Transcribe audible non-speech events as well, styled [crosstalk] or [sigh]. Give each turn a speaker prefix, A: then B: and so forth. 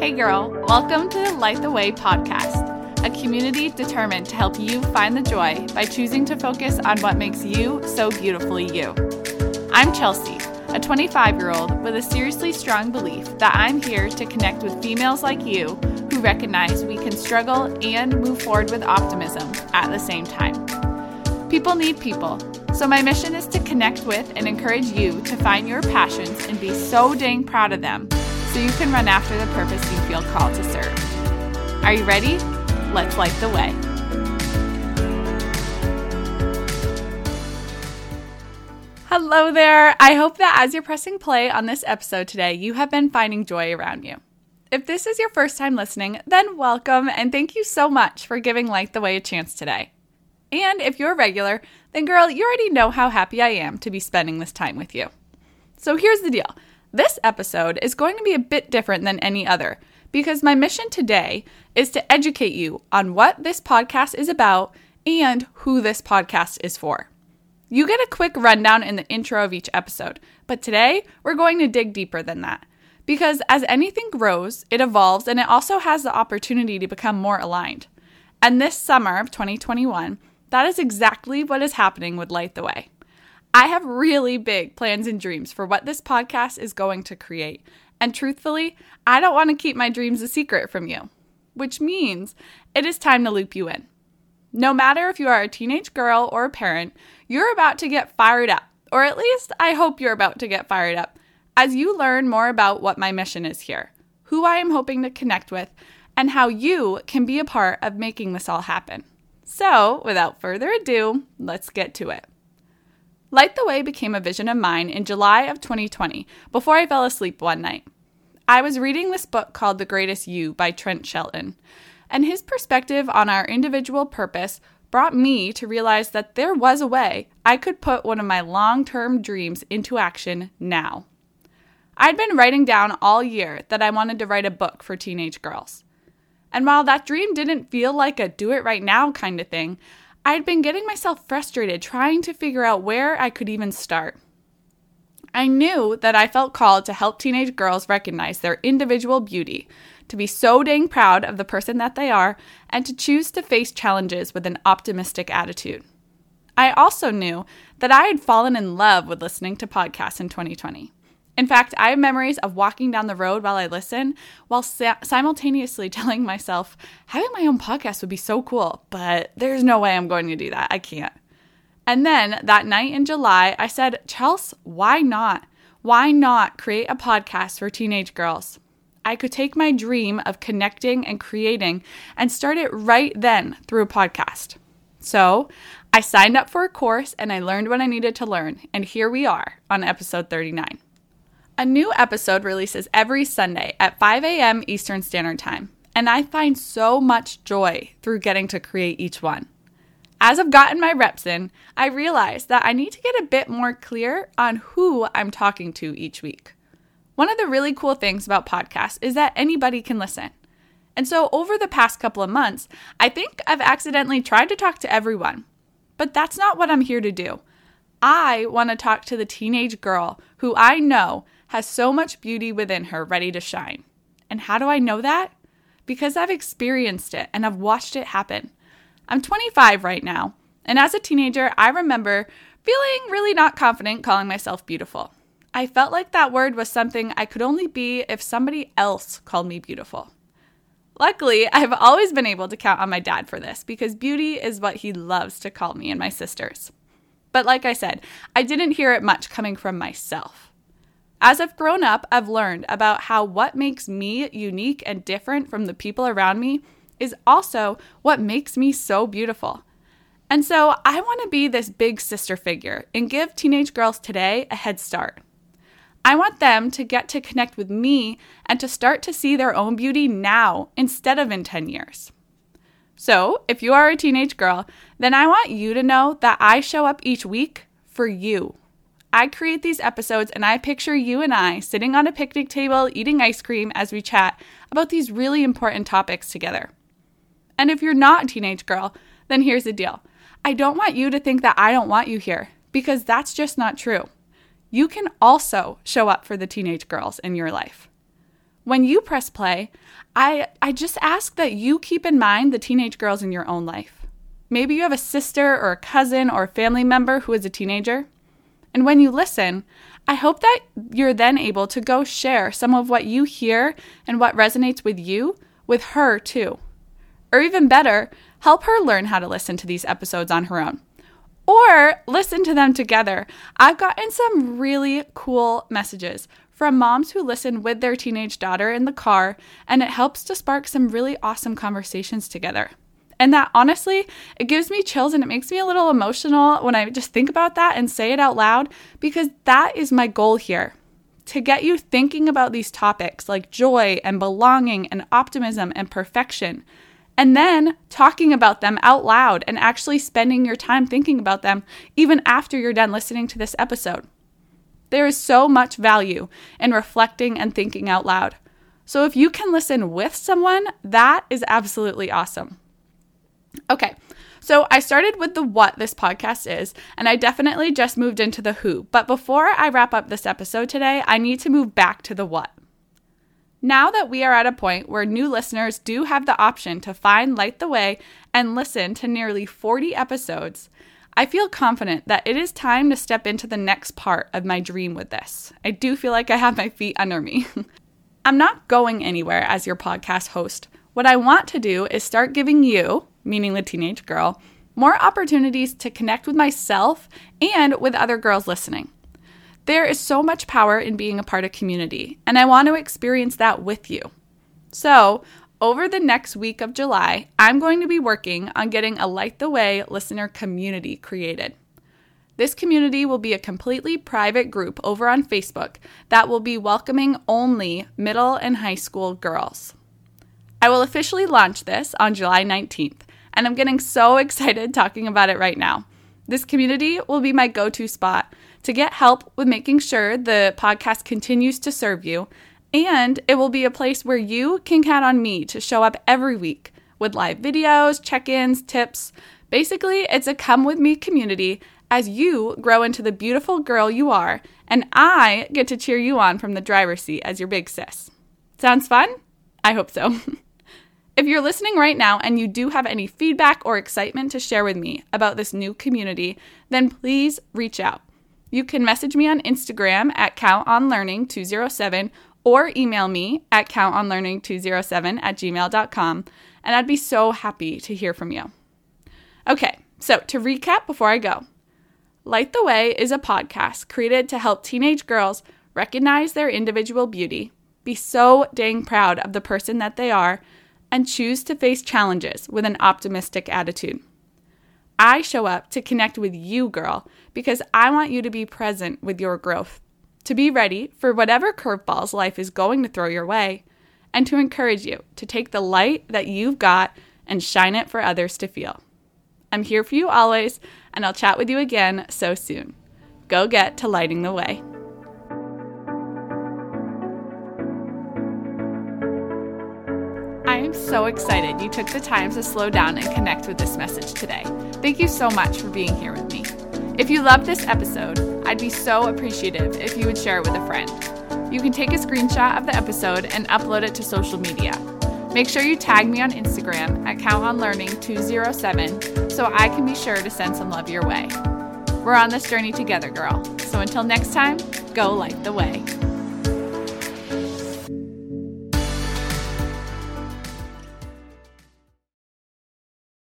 A: Hey, girl, welcome to the Light the Way podcast, a community determined to help you find the joy by choosing to focus on what makes you so beautifully you. I'm Chelsea, a 25 year old with a seriously strong belief that I'm here to connect with females like you who recognize we can struggle and move forward with optimism at the same time. People need people, so my mission is to connect with and encourage you to find your passions and be so dang proud of them so you can run after the purpose you feel called to serve. Are you ready? Let's light the way. Hello there. I hope that as you're pressing play on this episode today, you have been finding joy around you. If this is your first time listening, then welcome and thank you so much for giving Light the Way a chance today. And if you're a regular, then girl, you already know how happy I am to be spending this time with you. So here's the deal this episode is going to be a bit different than any other because my mission today is to educate you on what this podcast is about and who this podcast is for. You get a quick rundown in the intro of each episode, but today we're going to dig deeper than that. Because as anything grows, it evolves and it also has the opportunity to become more aligned. And this summer of 2021, that is exactly what is happening with Light the Way. I have really big plans and dreams for what this podcast is going to create. And truthfully, I don't want to keep my dreams a secret from you, which means it is time to loop you in. No matter if you are a teenage girl or a parent, you're about to get fired up, or at least I hope you're about to get fired up, as you learn more about what my mission is here, who I am hoping to connect with, and how you can be a part of making this all happen. So, without further ado, let's get to it. Light the Way became a vision of mine in July of 2020 before I fell asleep one night. I was reading this book called The Greatest You by Trent Shelton, and his perspective on our individual purpose brought me to realize that there was a way I could put one of my long term dreams into action now. I'd been writing down all year that I wanted to write a book for teenage girls. And while that dream didn't feel like a do it right now kind of thing, I'd been getting myself frustrated trying to figure out where I could even start. I knew that I felt called to help teenage girls recognize their individual beauty, to be so dang proud of the person that they are, and to choose to face challenges with an optimistic attitude. I also knew that I had fallen in love with listening to podcasts in 2020. In fact, I have memories of walking down the road while I listen, while simultaneously [laughs] telling myself, having my own podcast would be so cool, but there's no way I'm going to do that. I can't. And then that night in July, I said, Chels, why not? Why not create a podcast for teenage girls? I could take my dream of connecting and creating and start it right then through a podcast. So I signed up for a course and I learned what I needed to learn. And here we are on episode 39. A new episode releases every Sunday at 5 a.m. Eastern Standard Time, and I find so much joy through getting to create each one. As I've gotten my reps in, I realize that I need to get a bit more clear on who I'm talking to each week. One of the really cool things about podcasts is that anybody can listen. And so, over the past couple of months, I think I've accidentally tried to talk to everyone. But that's not what I'm here to do. I want to talk to the teenage girl who I know has so much beauty within her ready to shine. And how do I know that? Because I've experienced it and I've watched it happen. I'm 25 right now, and as a teenager, I remember feeling really not confident calling myself beautiful. I felt like that word was something I could only be if somebody else called me beautiful. Luckily, I've always been able to count on my dad for this because beauty is what he loves to call me and my sisters. But like I said, I didn't hear it much coming from myself. As I've grown up, I've learned about how what makes me unique and different from the people around me is also what makes me so beautiful. And so I want to be this big sister figure and give teenage girls today a head start. I want them to get to connect with me and to start to see their own beauty now instead of in 10 years. So, if you are a teenage girl, then I want you to know that I show up each week for you. I create these episodes and I picture you and I sitting on a picnic table eating ice cream as we chat about these really important topics together. And if you're not a teenage girl, then here's the deal I don't want you to think that I don't want you here because that's just not true. You can also show up for the teenage girls in your life. When you press play, I, I just ask that you keep in mind the teenage girls in your own life. Maybe you have a sister or a cousin or a family member who is a teenager. And when you listen, I hope that you're then able to go share some of what you hear and what resonates with you with her too. Or even better, help her learn how to listen to these episodes on her own. Or listen to them together. I've gotten some really cool messages from moms who listen with their teenage daughter in the car, and it helps to spark some really awesome conversations together. And that honestly, it gives me chills and it makes me a little emotional when I just think about that and say it out loud because that is my goal here to get you thinking about these topics like joy and belonging and optimism and perfection. And then talking about them out loud and actually spending your time thinking about them even after you're done listening to this episode. There is so much value in reflecting and thinking out loud. So if you can listen with someone, that is absolutely awesome. Okay, so I started with the what this podcast is, and I definitely just moved into the who. But before I wrap up this episode today, I need to move back to the what. Now that we are at a point where new listeners do have the option to find Light the Way and listen to nearly 40 episodes, I feel confident that it is time to step into the next part of my dream with this. I do feel like I have my feet under me. [laughs] I'm not going anywhere as your podcast host. What I want to do is start giving you, meaning the teenage girl, more opportunities to connect with myself and with other girls listening. There is so much power in being a part of community, and I want to experience that with you. So, over the next week of July, I'm going to be working on getting a Light the Way listener community created. This community will be a completely private group over on Facebook that will be welcoming only middle and high school girls. I will officially launch this on July 19th, and I'm getting so [laughs] excited talking about it right now. This community will be my go to spot to get help with making sure the podcast continues to serve you, and it will be a place where you can count on me to show up every week with live videos, check ins, tips. Basically, it's a come with me community as you grow into the beautiful girl you are, and I get to cheer you on from the driver's seat as your big sis. Sounds fun? I hope so. [laughs] If you're listening right now and you do have any feedback or excitement to share with me about this new community, then please reach out. You can message me on Instagram at countonlearning207 or email me at countonlearning207 at gmail.com, and I'd be so happy to hear from you. Okay, so to recap before I go Light the Way is a podcast created to help teenage girls recognize their individual beauty, be so dang proud of the person that they are, and choose to face challenges with an optimistic attitude. I show up to connect with you, girl, because I want you to be present with your growth, to be ready for whatever curveballs life is going to throw your way, and to encourage you to take the light that you've got and shine it for others to feel. I'm here for you always, and I'll chat with you again so soon. Go get to lighting the way. I'm so excited you took the time to slow down and connect with this message today. Thank you so much for being here with me. If you loved this episode, I'd be so appreciative if you would share it with a friend. You can take a screenshot of the episode and upload it to social media. Make sure you tag me on Instagram at countonlearning207 so I can be sure to send some love your way. We're on this journey together, girl. So until next time, go light the way.